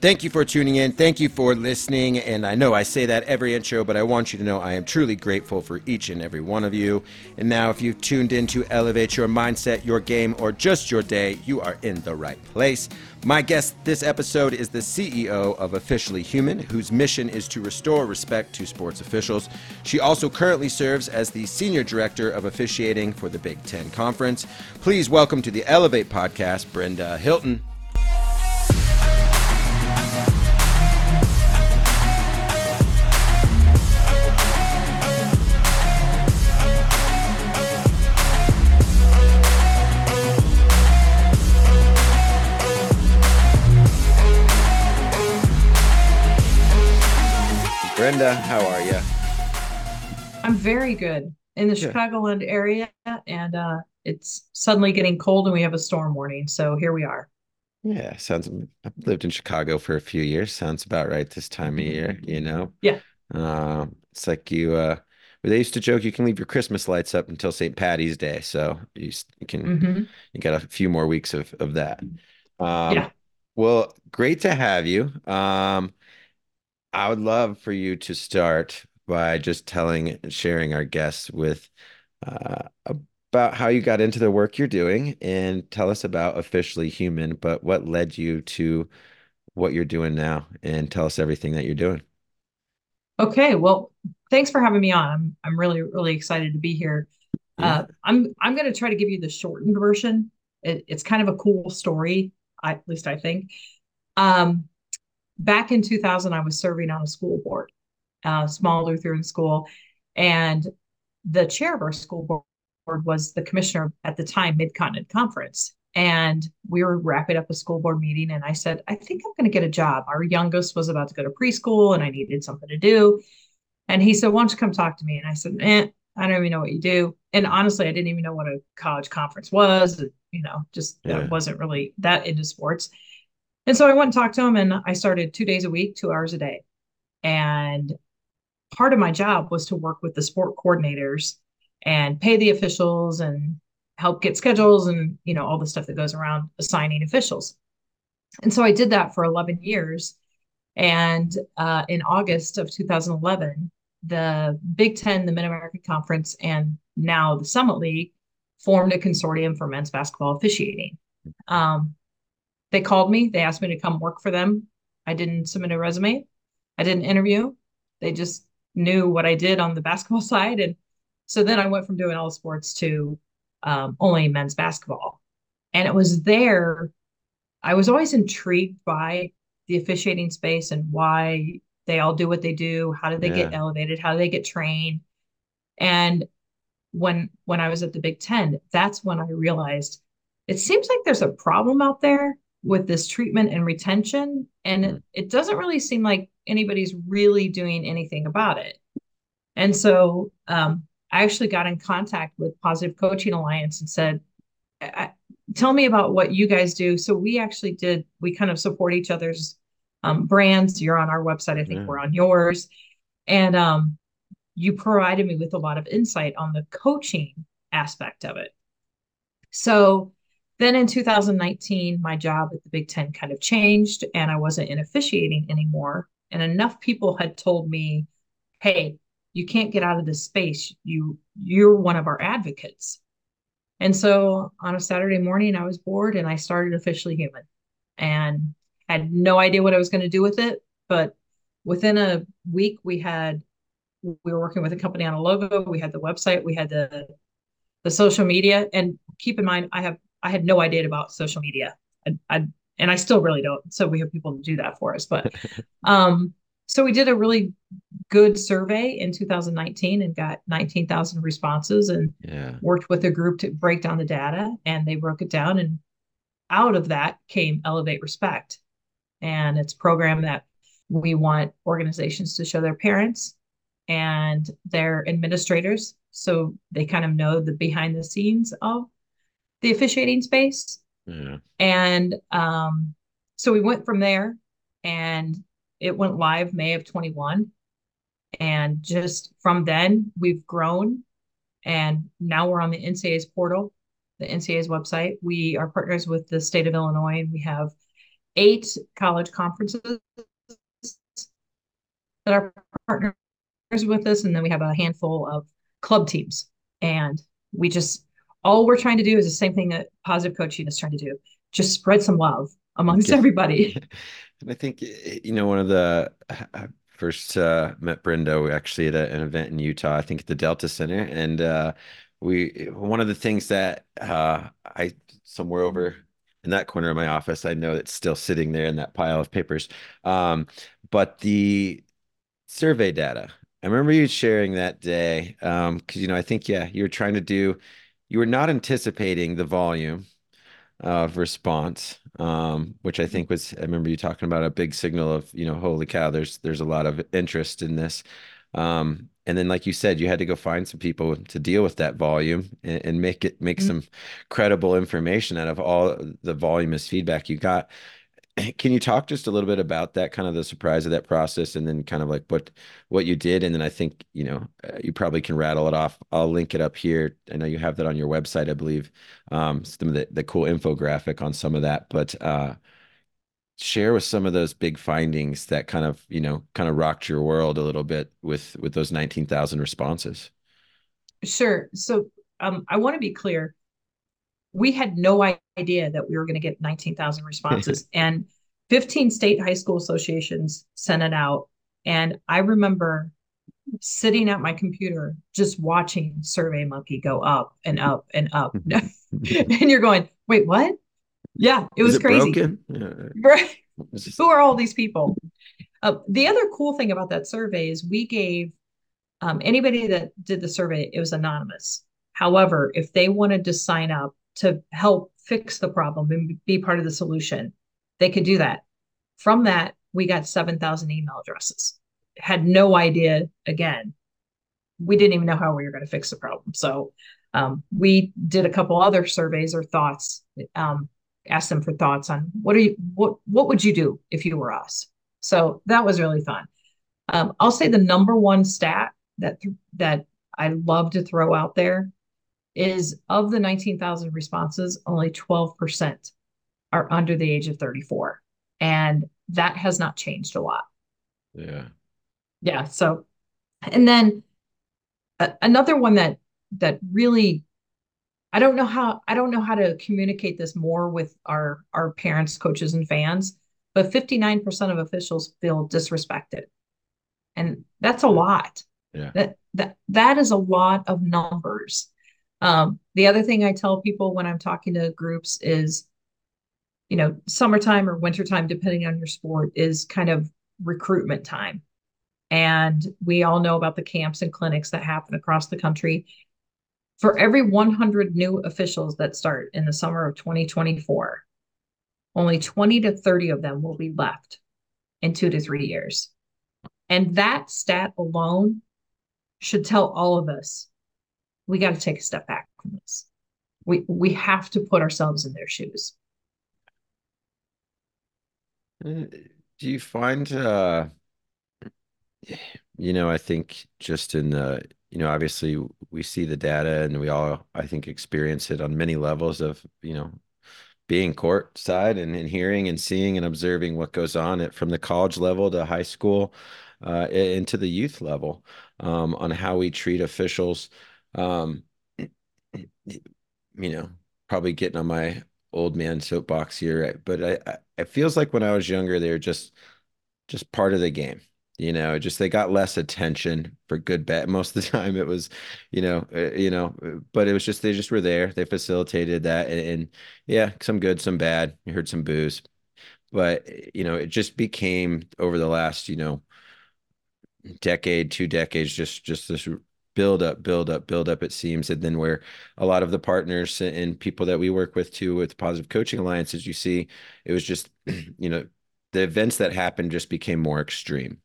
thank you for tuning in. Thank you for listening. And I know I say that every intro, but I want you to know I am truly grateful for each and every one of you. And now, if you've tuned in to elevate your mindset, your game, or just your day, you are in the right place. My guest this episode is the CEO of Officially Human, whose mission is to restore respect to sports officials. She also currently serves as the Senior Director of Officiating for the Big Ten Conference. Please welcome to the Elevate podcast, Brenda Hilton. Brenda, how are you? I'm very good in the yeah. Chicagoland area, and uh, it's suddenly getting cold, and we have a storm warning. So here we are. Yeah, sounds. I've lived in Chicago for a few years. Sounds about right this time of year. You know. Yeah. Uh, it's like you. Uh, they used to joke you can leave your Christmas lights up until St. Patty's Day, so you, you can. Mm-hmm. You got a few more weeks of of that. Um, yeah. Well, great to have you. Um, I would love for you to start by just telling and sharing our guests with uh, about how you got into the work you're doing and tell us about officially human, but what led you to what you're doing now and tell us everything that you're doing. Okay, well, thanks for having me on. I'm I'm really really excited to be here. Yeah. Uh, I'm I'm going to try to give you the shortened version. It, it's kind of a cool story, I, at least I think. Um, back in 2000, I was serving on a school board, a small Lutheran school, and the chair of our school board was the commissioner at the time, Mid Continent Conference. And we were wrapping up a school board meeting, and I said, I think I'm going to get a job. Our youngest was about to go to preschool, and I needed something to do. And he said, Why don't you come talk to me? And I said, eh, I don't even know what you do. And honestly, I didn't even know what a college conference was. You know, just yeah. wasn't really that into sports. And so I went and talked to him and I started two days a week, two hours a day. And part of my job was to work with the sport coordinators and pay the officials and help get schedules and you know all the stuff that goes around assigning officials. And so i did that for 11 years. And uh, in august of 2011 the big ten the mid-american conference and now the summit league formed a consortium for men's basketball officiating. Um, they called me. They asked me to come work for them. I didn't submit a resume. I didn't interview. They just knew what I did on the basketball side. And so then I went from doing all sports to um, only men's basketball. And it was there, I was always intrigued by the officiating space and why they all do what they do. How do they yeah. get elevated? How do they get trained? And when when I was at the Big Ten, that's when I realized it seems like there's a problem out there with this treatment and retention and it, it doesn't really seem like anybody's really doing anything about it. And so um, i actually got in contact with positive coaching alliance and said tell me about what you guys do. So we actually did we kind of support each other's um, brands. You're on our website i think yeah. we're on yours. And um, you provided me with a lot of insight on the coaching aspect of it. So then in 2019, my job at the Big Ten kind of changed and I wasn't in officiating anymore. And enough people had told me, hey, you can't get out of this space. You you're one of our advocates. And so on a Saturday morning, I was bored and I started officially human and had no idea what I was going to do with it. But within a week, we had we were working with a company on a logo, we had the website, we had the the social media. And keep in mind, I have I had no idea about social media. I, I, and I still really don't. So we have people to do that for us. But um, so we did a really good survey in 2019 and got 19,000 responses and yeah. worked with a group to break down the data. And they broke it down. And out of that came Elevate Respect. And it's a program that we want organizations to show their parents and their administrators so they kind of know the behind the scenes of the officiating space. Yeah. And um, so we went from there and it went live May of 21. And just from then, we've grown. And now we're on the NCAA's portal, the NCAA's website. We are partners with the state of Illinois, and we have eight college conferences that are partners with us, and then we have a handful of club teams. And we just all we're trying to do is the same thing that positive coaching is trying to do just spread some love amongst everybody. And i think you know one of the I first uh, met brenda we actually at a, an event in utah i think at the delta center and uh, we one of the things that uh, i somewhere over in that corner of my office i know it's still sitting there in that pile of papers um, but the survey data I remember you sharing that day because um, you know I think yeah you were trying to do you were not anticipating the volume of response, um, which I think was I remember you talking about a big signal of you know holy cow there's there's a lot of interest in this, um, and then like you said you had to go find some people to deal with that volume and, and make it make mm-hmm. some credible information out of all the voluminous feedback you got. can you talk just a little bit about that kind of the surprise of that process and then kind of like what what you did? And then i think you know uh, you probably can rattle it off. I'll link it up here. I know you have that on your website i believe um some of the, the cool infographic on some of that but uh share with some of those big findings that kind of you know kind of rocked your world a little bit with with those 19,000 responses. Sure. So um i want to be clear we had no idea that we were going to get 19,000 responses. and 15 state high school associations sent it out. And I remember sitting at my computer just watching Survey Monkey go up and up and up. and you're going, wait, what? Yeah, it was it crazy. Yeah. Right. Who are all these people? Uh, the other cool thing about that survey is we gave um, anybody that did the survey, it was anonymous. However, if they wanted to sign up to help fix the problem and be part of the solution, they could do that. From that, we got 7,000 email addresses. Had no idea, again, we didn't even know how we were going to fix the problem. So um, we did a couple other surveys or thoughts, um, asked them for thoughts on what are you, what, what would you do if you were us? So that was really fun. Um, I'll say the number one stat that, that I love to throw out there is of the 19,000 responses, only 12% are under the age of 34. And that has not changed a lot. Yeah. Yeah. So, and then uh, another one that, that really, I don't know how, I don't know how to communicate this more with our, our parents, coaches, and fans, but 59% of officials feel disrespected. And that's a lot. Yeah. That, that, that is a lot of numbers um, the other thing I tell people when I'm talking to groups is, you know, summertime or wintertime, depending on your sport, is kind of recruitment time. And we all know about the camps and clinics that happen across the country. For every 100 new officials that start in the summer of 2024, only 20 to 30 of them will be left in two to three years. And that stat alone should tell all of us we got to take a step back from this. We we have to put ourselves in their shoes. Do you find uh you know, I think just in the you know, obviously we see the data and we all I think experience it on many levels of, you know, being court side and, and hearing and seeing and observing what goes on at from the college level to high school uh, into the youth level um, on how we treat officials um, you know, probably getting on my old man soapbox here, but I, I it feels like when I was younger, they were just just part of the game. You know, just they got less attention for good bad. Most of the time, it was, you know, uh, you know, but it was just they just were there. They facilitated that, and, and yeah, some good, some bad. You heard some boos, but you know, it just became over the last, you know, decade, two decades, just just this build up, build up, build up, it seems. And then where a lot of the partners and people that we work with too with Positive Coaching Alliance, as you see, it was just, you know, the events that happened just became more extreme,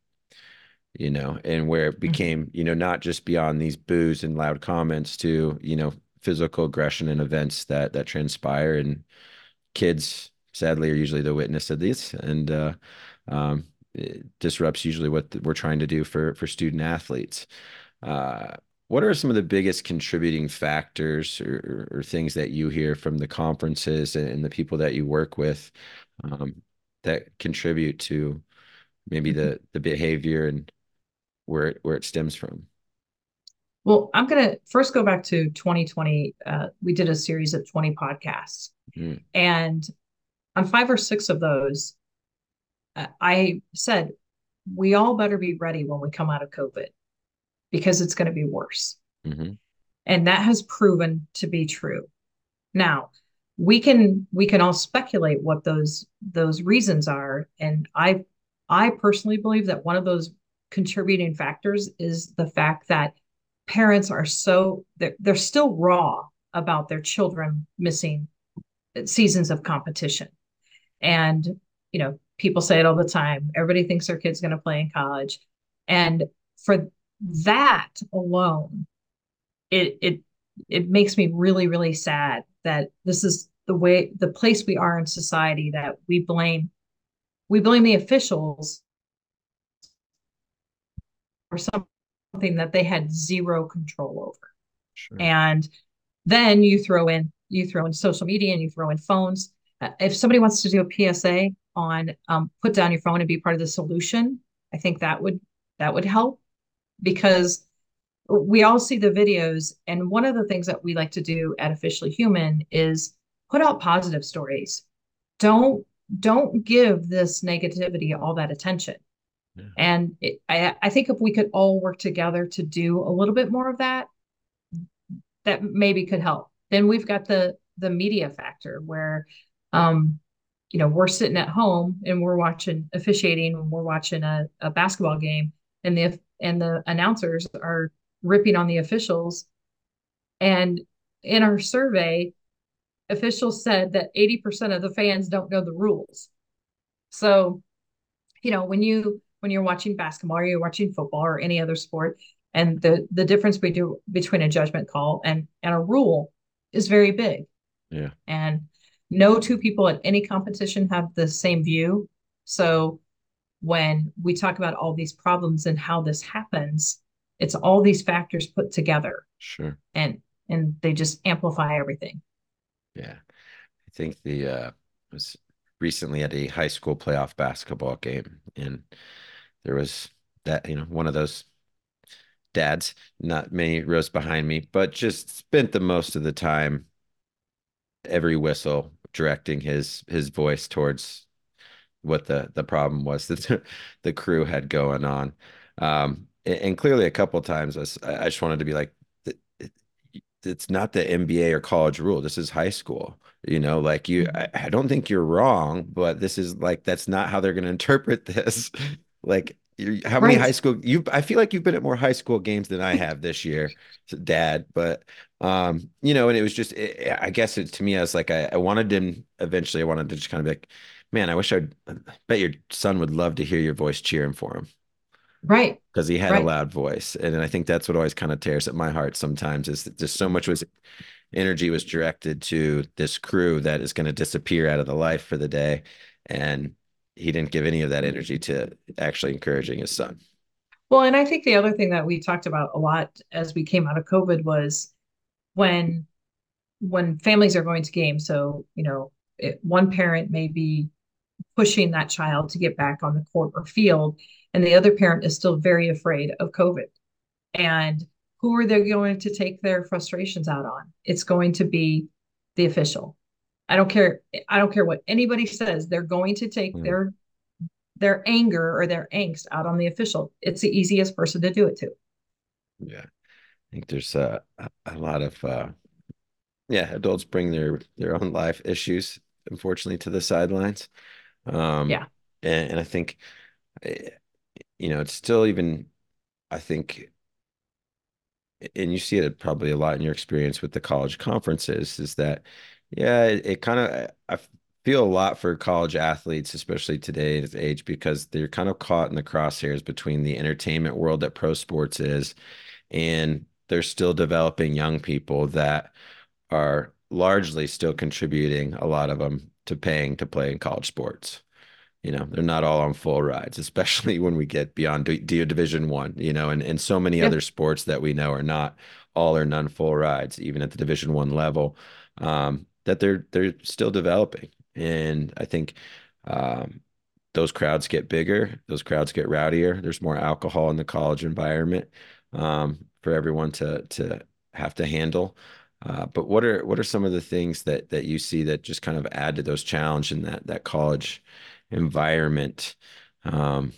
you know, and where it mm-hmm. became, you know, not just beyond these boos and loud comments to, you know, physical aggression and events that that transpire and kids sadly are usually the witness of these and uh um it disrupts usually what we're trying to do for for student athletes what are some of the biggest contributing factors or, or, things that you hear from the conferences and, the people that you work with? Um, that contribute to maybe mm-hmm. the the behavior and where it, where it stems from. Well, I'm going to first go back to 2020. Uh, we did a series of 20 podcasts. Mm. And on five or six of those, uh, I said, we all better be ready when we come out of COVID because it's going to be worse. Mm-hmm. And that has proven to be true. Now, we can we can all speculate what those those reasons are and i i personally believe that one of those contributing factors is the fact that parents are so they're, they're still raw about their children missing seasons of competition and you know people say it all the time everybody thinks their kid's going to play in college and for that alone it it it makes me really really sad that this is the way the place we are in society that we blame we blame the officials for something that they had zero control over. Sure. and then you throw in you throw in social media and you throw in phones. Uh, if somebody wants to do a psa on um, put down your phone and be part of the solution i think that would that would help because we all see the videos and one of the things that we like to do at officially human is put out positive stories. Don't don't give this negativity all that attention. Yeah. and it, I, I think if we could all work together to do a little bit more of that that maybe could help. Then we've got the the media factor where um you know we're sitting at home and we're watching officiating and we're watching a, a basketball game and the and the announcers are ripping on the officials. And in our survey, officials said that 80% of the fans don't know the rules. So, you know, when you when you're watching basketball or you're watching football or any other sport, and the the difference we do between a judgment call and and a rule is very big. Yeah. And no two people at any competition have the same view. So when we talk about all these problems and how this happens, it's all these factors put together. Sure. And and they just amplify everything. Yeah. I think the uh was recently at a high school playoff basketball game and there was that you know one of those dads not many rows behind me but just spent the most of the time every whistle directing his his voice towards what the the problem was that the crew had going on um and clearly a couple times I, I just wanted to be like it's not the NBA or college rule. This is high school. You know, like you, mm-hmm. I, I, don't think you're wrong, but this is like that's not how they're going to interpret this. like, how many right. high school you? I feel like you've been at more high school games than I have this year, Dad. But um, you know, and it was just, it, I guess it to me, I was like, I, I wanted him eventually. I wanted to just kind of like, man, I wish I'd. I bet your son would love to hear your voice cheering for him. Right. Because he had right. a loud voice. And I think that's what always kind of tears at my heart sometimes is that just so much was energy was directed to this crew that is going to disappear out of the life for the day. And he didn't give any of that energy to actually encouraging his son. Well, and I think the other thing that we talked about a lot as we came out of COVID was when when families are going to games. So, you know, it, one parent may be pushing that child to get back on the court or field and the other parent is still very afraid of COVID. And who are they going to take their frustrations out on? It's going to be the official. I don't care. I don't care what anybody says. They're going to take mm. their their anger or their angst out on the official. It's the easiest person to do it to. Yeah, I think there's a a lot of uh, yeah adults bring their their own life issues unfortunately to the sidelines. Um, yeah, and, and I think eh, you know, it's still even, I think, and you see it probably a lot in your experience with the college conferences, is that, yeah, it, it kind of, I feel a lot for college athletes, especially today's age, because they're kind of caught in the crosshairs between the entertainment world that pro sports is, and they're still developing young people that are largely still contributing a lot of them to paying to play in college sports you know they're not all on full rides especially when we get beyond D, D division one you know and, and so many yeah. other sports that we know are not all or none full rides even at the division one level um, that they're they're still developing and i think um, those crowds get bigger, those crowds get rowdier. There's more alcohol in the college environment um, for everyone to to have to handle. Uh, but what are what are some of the things that that you see that just kind of add to those challenge in that that college environment? Um,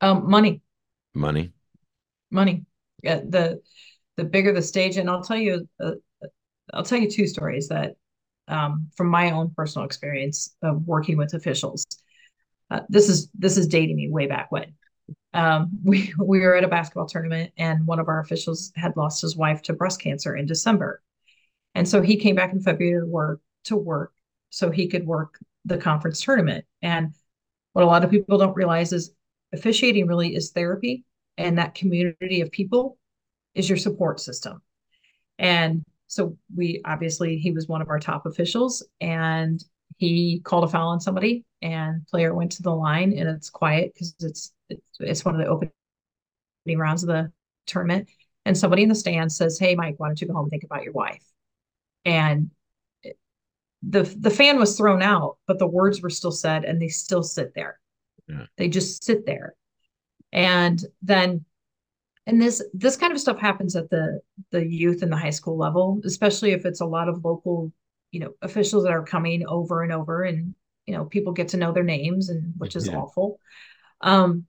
um, money, money, money. Yeah, the the bigger the stage, and I'll tell you, uh, I'll tell you two stories that um, from my own personal experience of working with officials. Uh, this is this is dating me way back when. Um, we we were at a basketball tournament, and one of our officials had lost his wife to breast cancer in December, and so he came back in February to work to work so he could work the conference tournament. And what a lot of people don't realize is officiating really is therapy, and that community of people is your support system. And so we obviously he was one of our top officials and he called a foul on somebody and player went to the line and it's quiet because it's, it's it's one of the opening rounds of the tournament. And somebody in the stand says hey mike why don't you go home and think about your wife? And the the fan was thrown out but the words were still said and they still sit there. Yeah. they just sit there. And then and this this kind of stuff happens at the the youth and the high school level especially if it's a lot of local you know officials that are coming over and over and you know people get to know their names and which is yeah. awful um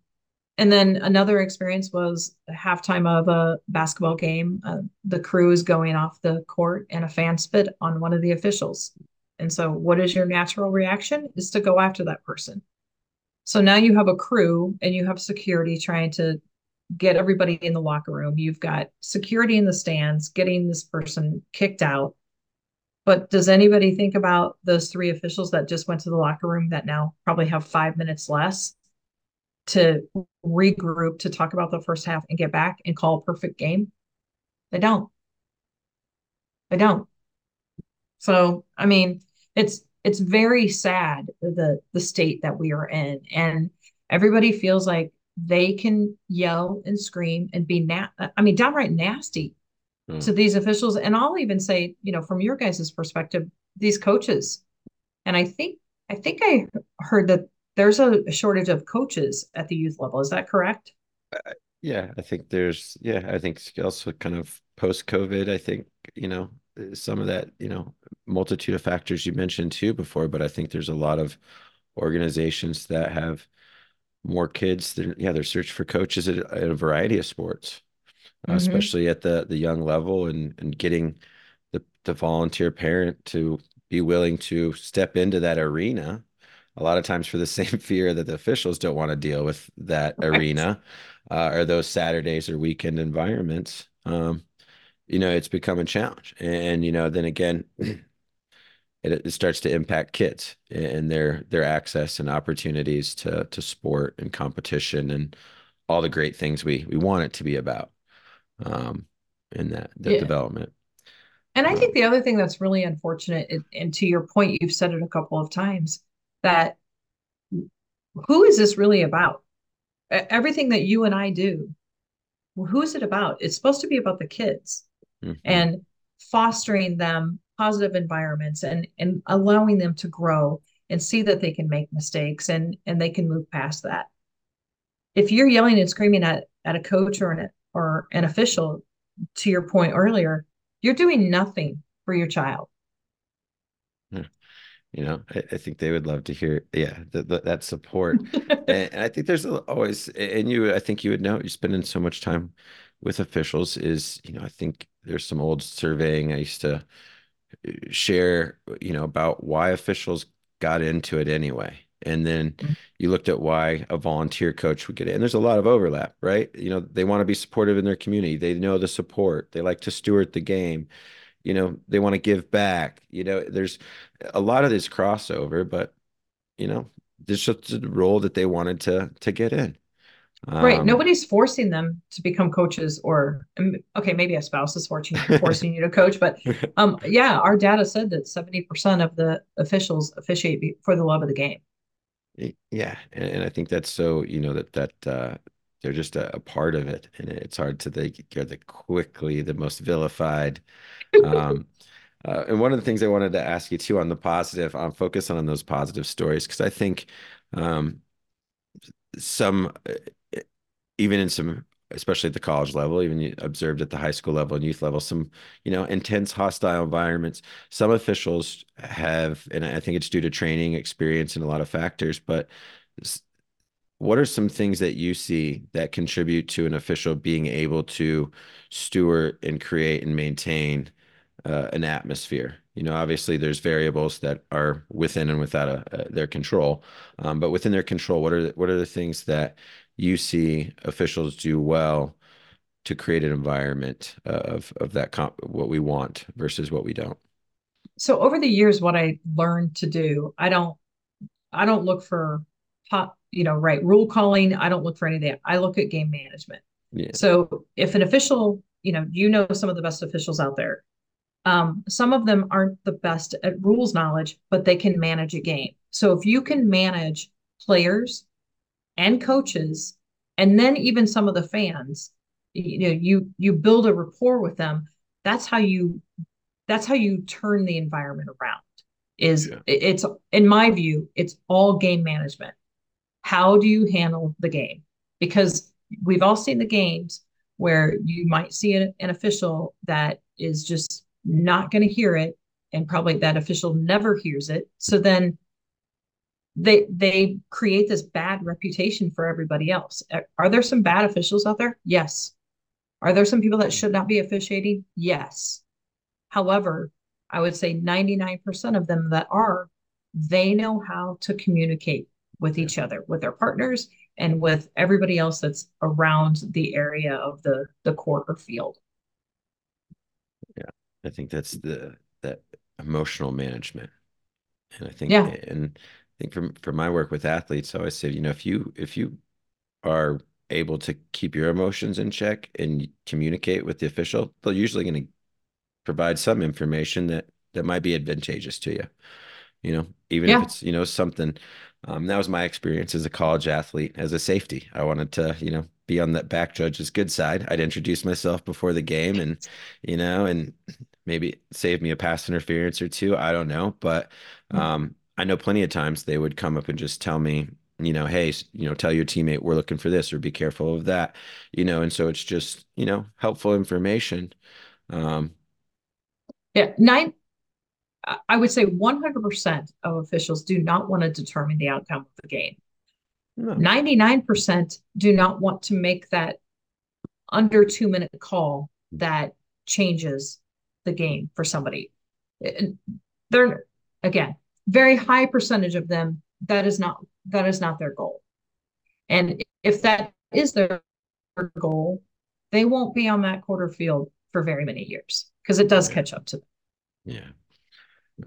and then another experience was a halftime of a basketball game uh, the crew is going off the court and a fan spit on one of the officials and so what is your natural reaction is to go after that person so now you have a crew and you have security trying to get everybody in the locker room. You've got security in the stands, getting this person kicked out. But does anybody think about those three officials that just went to the locker room that now probably have five minutes less to regroup to talk about the first half and get back and call a perfect game? They don't. They don't. So, I mean, it's it's very sad the the state that we are in and everybody feels like they can yell and scream and be na- I mean downright nasty mm. to these officials and I'll even say you know from your guys' perspective these coaches and I think I think I heard that there's a shortage of coaches at the youth level is that correct uh, yeah I think there's yeah I think also kind of post covid I think you know some of that you know multitude of factors you mentioned too before but I think there's a lot of organizations that have more kids. They're, yeah, they're searching for coaches at, at a variety of sports, mm-hmm. especially at the the young level, and and getting the the volunteer parent to be willing to step into that arena. A lot of times for the same fear that the officials don't want to deal with that right. arena, uh, or those Saturdays or weekend environments. Um, you know, it's become a challenge, and you know, then again. it, it starts to impact kids and their their access and opportunities to to sport and competition and all the great things we we want it to be about um, in that, that yeah. development. And I think um, the other thing that's really unfortunate, and to your point, you've said it a couple of times, that who is this really about? Everything that you and I do, who is it about? It's supposed to be about the kids mm-hmm. and fostering them positive environments and and allowing them to grow and see that they can make mistakes and and they can move past that if you're yelling and screaming at at a coach or an or an official to your point earlier you're doing nothing for your child. Hmm. You know I, I, think they would love to hear yeah the, the, that support. And, and, i think there's always and you i think you would know you're spending so much time with officials is you know i think there's some old surveying i used to uh, share, you know, about why officials got into it anyway. And then mm-hmm. you looked at why a volunteer coach would get it. And there's a lot of overlap, right? You know, they want to be supportive in their community. They know the support. They like to steward the game. You know, they want to give back. You know, there's a lot of this crossover, but you know, there's just a role that they wanted to to get in. Right. Um, Nobody's forcing them to become coaches or um, okay, maybe a spouse is forcing forcing you to coach, but um yeah, our data said that 70% of the officials officiate for the love of the game. Yeah, and, and I think that's so, you know, that that uh they're just a, a part of it and it's hard to they get the quickly the most vilified um Uh, and one of the things I wanted to ask you too on the positive, I'm focusing on those positive stories because I think um, some, uh, even in some, especially at the college level, even observed at the high school level and youth level, some, you know, intense hostile environments. Some officials have, and I think it's due to training, experience, and a lot of factors, but what are some things that you see that contribute to an official being able to steward and create and maintain uh, an atmosphere. You know, obviously there's variables that are within and without a, a, their control, um, but within their control, what are the, what are the things that you see officials do well to create an environment of of that comp, what we want versus what we don't? So over the years, what I learned to do, I don't I don't look for top, you know, right rule calling. I don't look for any of that. I look at game management. Yeah. So if an official, you know, you know some of the best officials out there um, some of them aren't the best at rules knowledge, but they can manage a game. So if you can manage players and coaches, and then even some of the fans, you know, you you build a rapport with them. That's how you that's how you turn the environment around. Is yeah. it's in my view, it's all game management. How do you handle the game? Because we've all seen the games where you might see an, an official that is just not going to hear it and probably that official never hears it so then they they create this bad reputation for everybody else. Are there some bad officials out there? Yes. Are there some people that should not be officiating? Yes. However i would say 99% of them that are they know how to communicate with each other with their partners and with everybody else that's around the area of the the court or field. Yeah I think that's the that emotional management. And I think yeah. and think from from my work with athletes, I always say, you know, if you if you are able to keep your emotions in check and communicate with the official, they're usually going to provide some information that that might be advantageous to you. You know, even yeah. if it's, you know, something um, that was my experience as a college athlete, as a safety. I wanted to, you know, be on that back judge's good side. I'd introduce myself before the game and, you know, and maybe save me a pass interference or two. I don't know. But hmm. um, I know plenty of times they would come up and just tell me, you know, hey, you know, tell your teammate we're looking for this or be careful of that, you know, and so it's just, you know, helpful information. Um, yeah. Nine, I would say 100% of officials do not want to determine the outcome of the game. No. 99% do not want to make that under two minute call that changes the game for somebody. They're again, very high percentage of them that is not that is not their goal. And if that is their goal, they won't be on that quarter field for very many years because it does yeah. catch up to them. Yeah.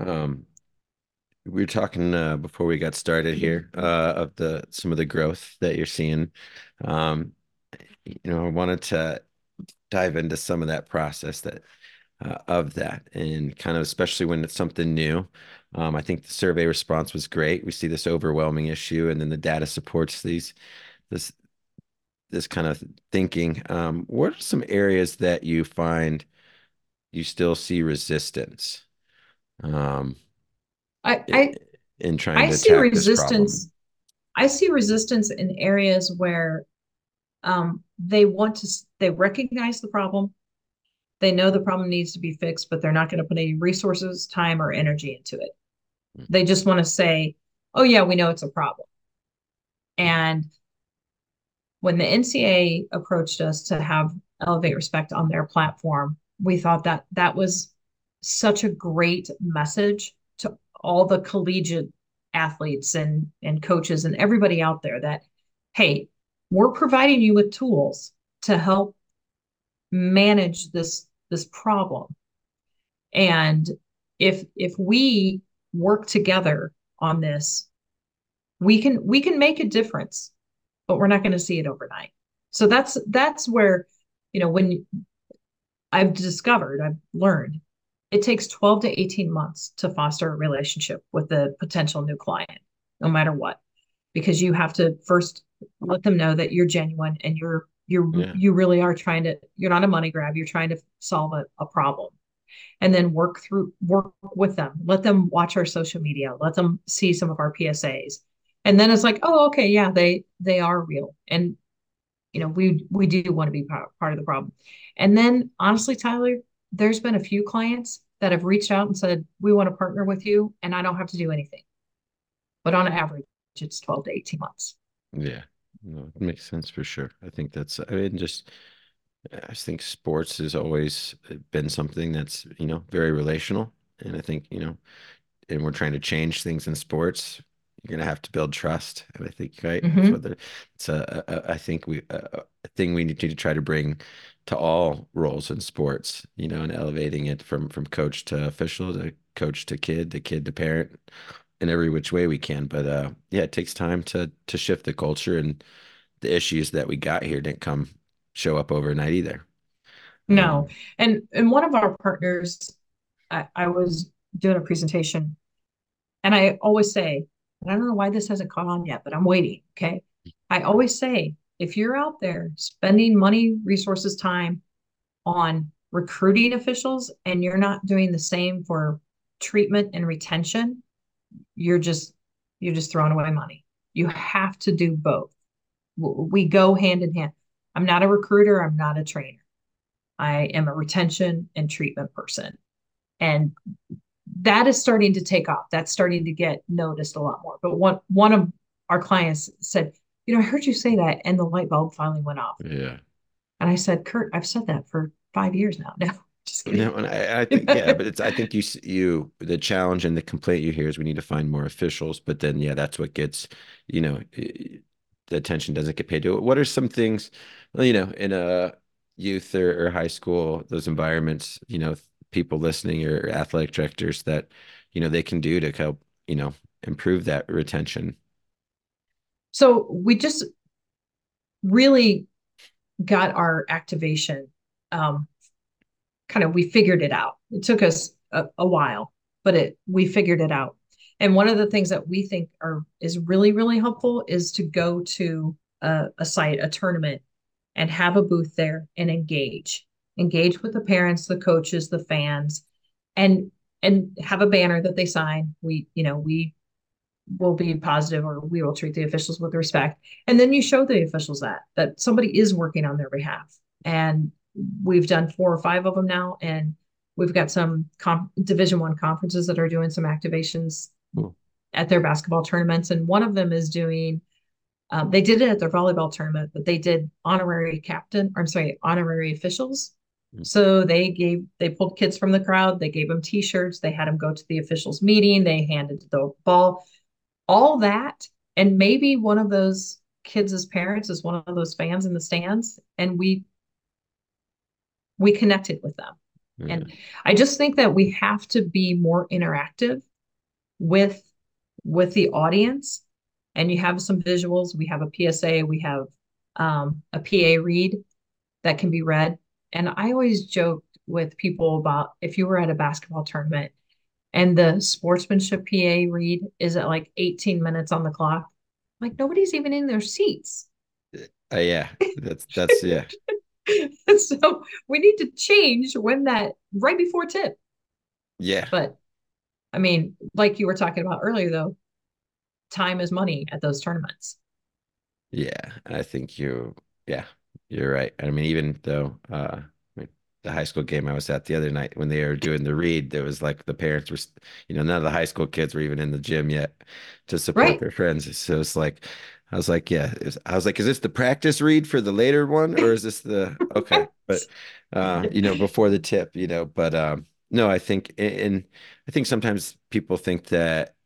Um, we were talking uh, before we got started here uh, of the some of the growth that you're seeing. Um, you know, I wanted to dive into some of that process that uh, of that, and kind of especially when it's something new. Um, I think the survey response was great. We see this overwhelming issue, and then the data supports these this this kind of thinking. Um, what are some areas that you find you still see resistance? um, I, I in trying I to see resistance. I see resistance in areas where um, they want to. They recognize the problem. They know the problem needs to be fixed, but they're not going to put any resources, time, or energy into it. Mm-hmm. They just want to say, "Oh yeah, we know it's a problem." And when the NCAA approached us to have Elevate Respect on their platform, we thought that that was such a great message to all the collegiate athletes and and coaches and everybody out there that hey we're providing you with tools to help manage this this problem. And if if we work together on this we can we can make a difference but we're not going to see it overnight. So that's that's where you know when i've discovered i've learned it takes 12 to 18 months to foster a relationship with the potential new client, no matter what, because you have to first let them know that you're genuine and you're you're yeah. you really are trying to you're not a money grab you're trying to solve a, a problem. And then work through work with them let them watch our social media let them see some of our psas and then it's like oh okay yeah they they are real. And you know we we do want to be part, part of the problem. And then honestly tyler there's been a few clients that have reached out and said we want to partner with you and i don't have to do anything. But on average it's 12 to 18 months. Yeah no, it makes sense for sure i think that's i mean just I think sports has always been something that's, you know, very relational. And I think, you know, and we're trying to change things in sports. You're going to have to build trust. And I think, right. Mm-hmm. So the, it's a, a, I think we, a, a thing we need to try to bring to all roles in sports, you know, and elevating it from, from coach to official to coach to kid, to kid to parent in every which way we can. But, uh, yeah, it takes time to, to shift the culture and the issues that we got here didn't come show up overnight either. No. Um, and and one of our partners, I, I was doing a presentation and I always say, I don't know why this hasn't caught on yet, but I'm waiting. Okay. I always say, if you're out there spending money, resources, time on recruiting officials and you're not doing the same for treatment and retention, you're just you're just throwing away money. You have to do both. We go hand in hand. I'm not a recruiter, I'm not a trainer. I am a retention and treatment person. And that is starting to take off. That's starting to get noticed a lot more. But one one of our clients said, you know, I heard you say that, and the light bulb finally went off. Yeah. And I said, Kurt, I've said that for five years now. No, just kidding. No, and I, I think yeah, but it's I think you you the challenge and the complaint you hear is we need to find more officials. But then yeah, that's what gets you know the attention doesn't get paid to it. What are some things, you know, in a youth or, or high school, those environments, you know, people listening or athletic directors that, you know, they can do to help, you know, improve that retention? So we just really got our activation. Um, kind of, we figured it out. It took us a, a while, but it we figured it out. And one of the things that we think are is really really helpful is to go to a, a site, a tournament, and have a booth there and engage, engage with the parents, the coaches, the fans, and and have a banner that they sign. We you know we will be positive or we will treat the officials with respect and then you show the officials that that somebody is working on their behalf and we've done four or five of them now and we've got some comp- division one conferences that are doing some activations at their basketball tournaments. And one of them is doing, um, they did it at their volleyball tournament, but they did honorary captain, or I'm sorry, honorary officials. Mm-hmm. So they gave, they pulled kids from the crowd, they gave them t shirts, they had them go to the officials' meeting, they handed the ball, all that. And maybe one of those kids' parents is one of those fans in the stands. And we, we connected with them. Mm-hmm. And I just think that we have to be more interactive with with the audience and you have some visuals we have a psa we have um, a pa read that can be read and i always joke with people about if you were at a basketball tournament and the sportsmanship pa read is at like 18 minutes on the clock like nobody's even in their seats uh, yeah that's that's yeah so we need to change when that right before tip yeah but I mean, like you were talking about earlier, though, time is money at those tournaments. Yeah, I think you, yeah, you're right. I mean, even though uh, the high school game I was at the other night when they were doing the read, there was like the parents were, you know, none of the high school kids were even in the gym yet to support right. their friends. So it's like, I was like, yeah, was, I was like, is this the practice read for the later one or is this the okay? But uh, you know, before the tip, you know, but um, no, I think, and I think sometimes people think that,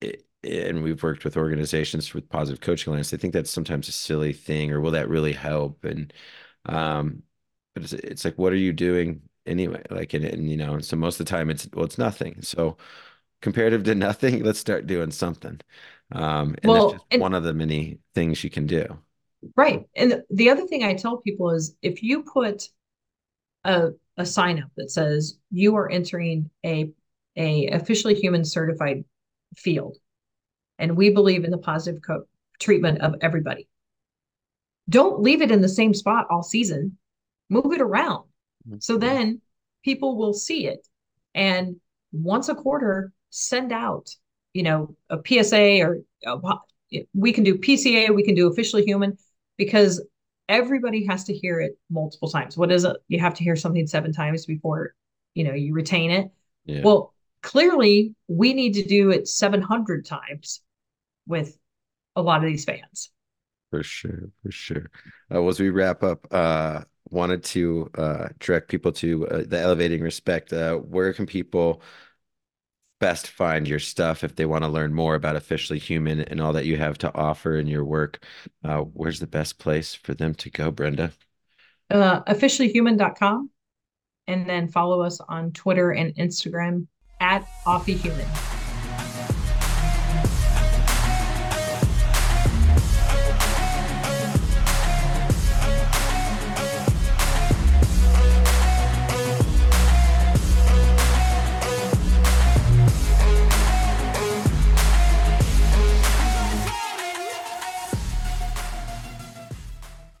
it, and we've worked with organizations with positive coaching alliance. They think that's sometimes a silly thing, or will that really help? And, um, but it's, it's like, what are you doing anyway? Like, and, and you know, so most of the time it's well, it's nothing. So comparative to nothing, let's start doing something. Um, and well, that's just and, one of the many things you can do. Right. And the other thing I tell people is if you put a a sign up that says you are entering a a officially human certified field and we believe in the positive co- treatment of everybody don't leave it in the same spot all season move it around mm-hmm. so then people will see it. And once a quarter, send out, you know, a PSA or a, we can do PCA, we can do officially human because everybody has to hear it multiple times. What is it? You have to hear something seven times before, you know, you retain it. Yeah. Well, clearly we need to do it 700 times with a lot of these fans. For sure, for sure. Uh, as we wrap up, uh, wanted to uh, direct people to uh, the Elevating Respect. Uh, where can people best find your stuff if they want to learn more about officially human and all that you have to offer in your work. Uh, where's the best place for them to go brenda? Uh, officiallyhuman.com and then follow us on twitter and instagram at offyhuman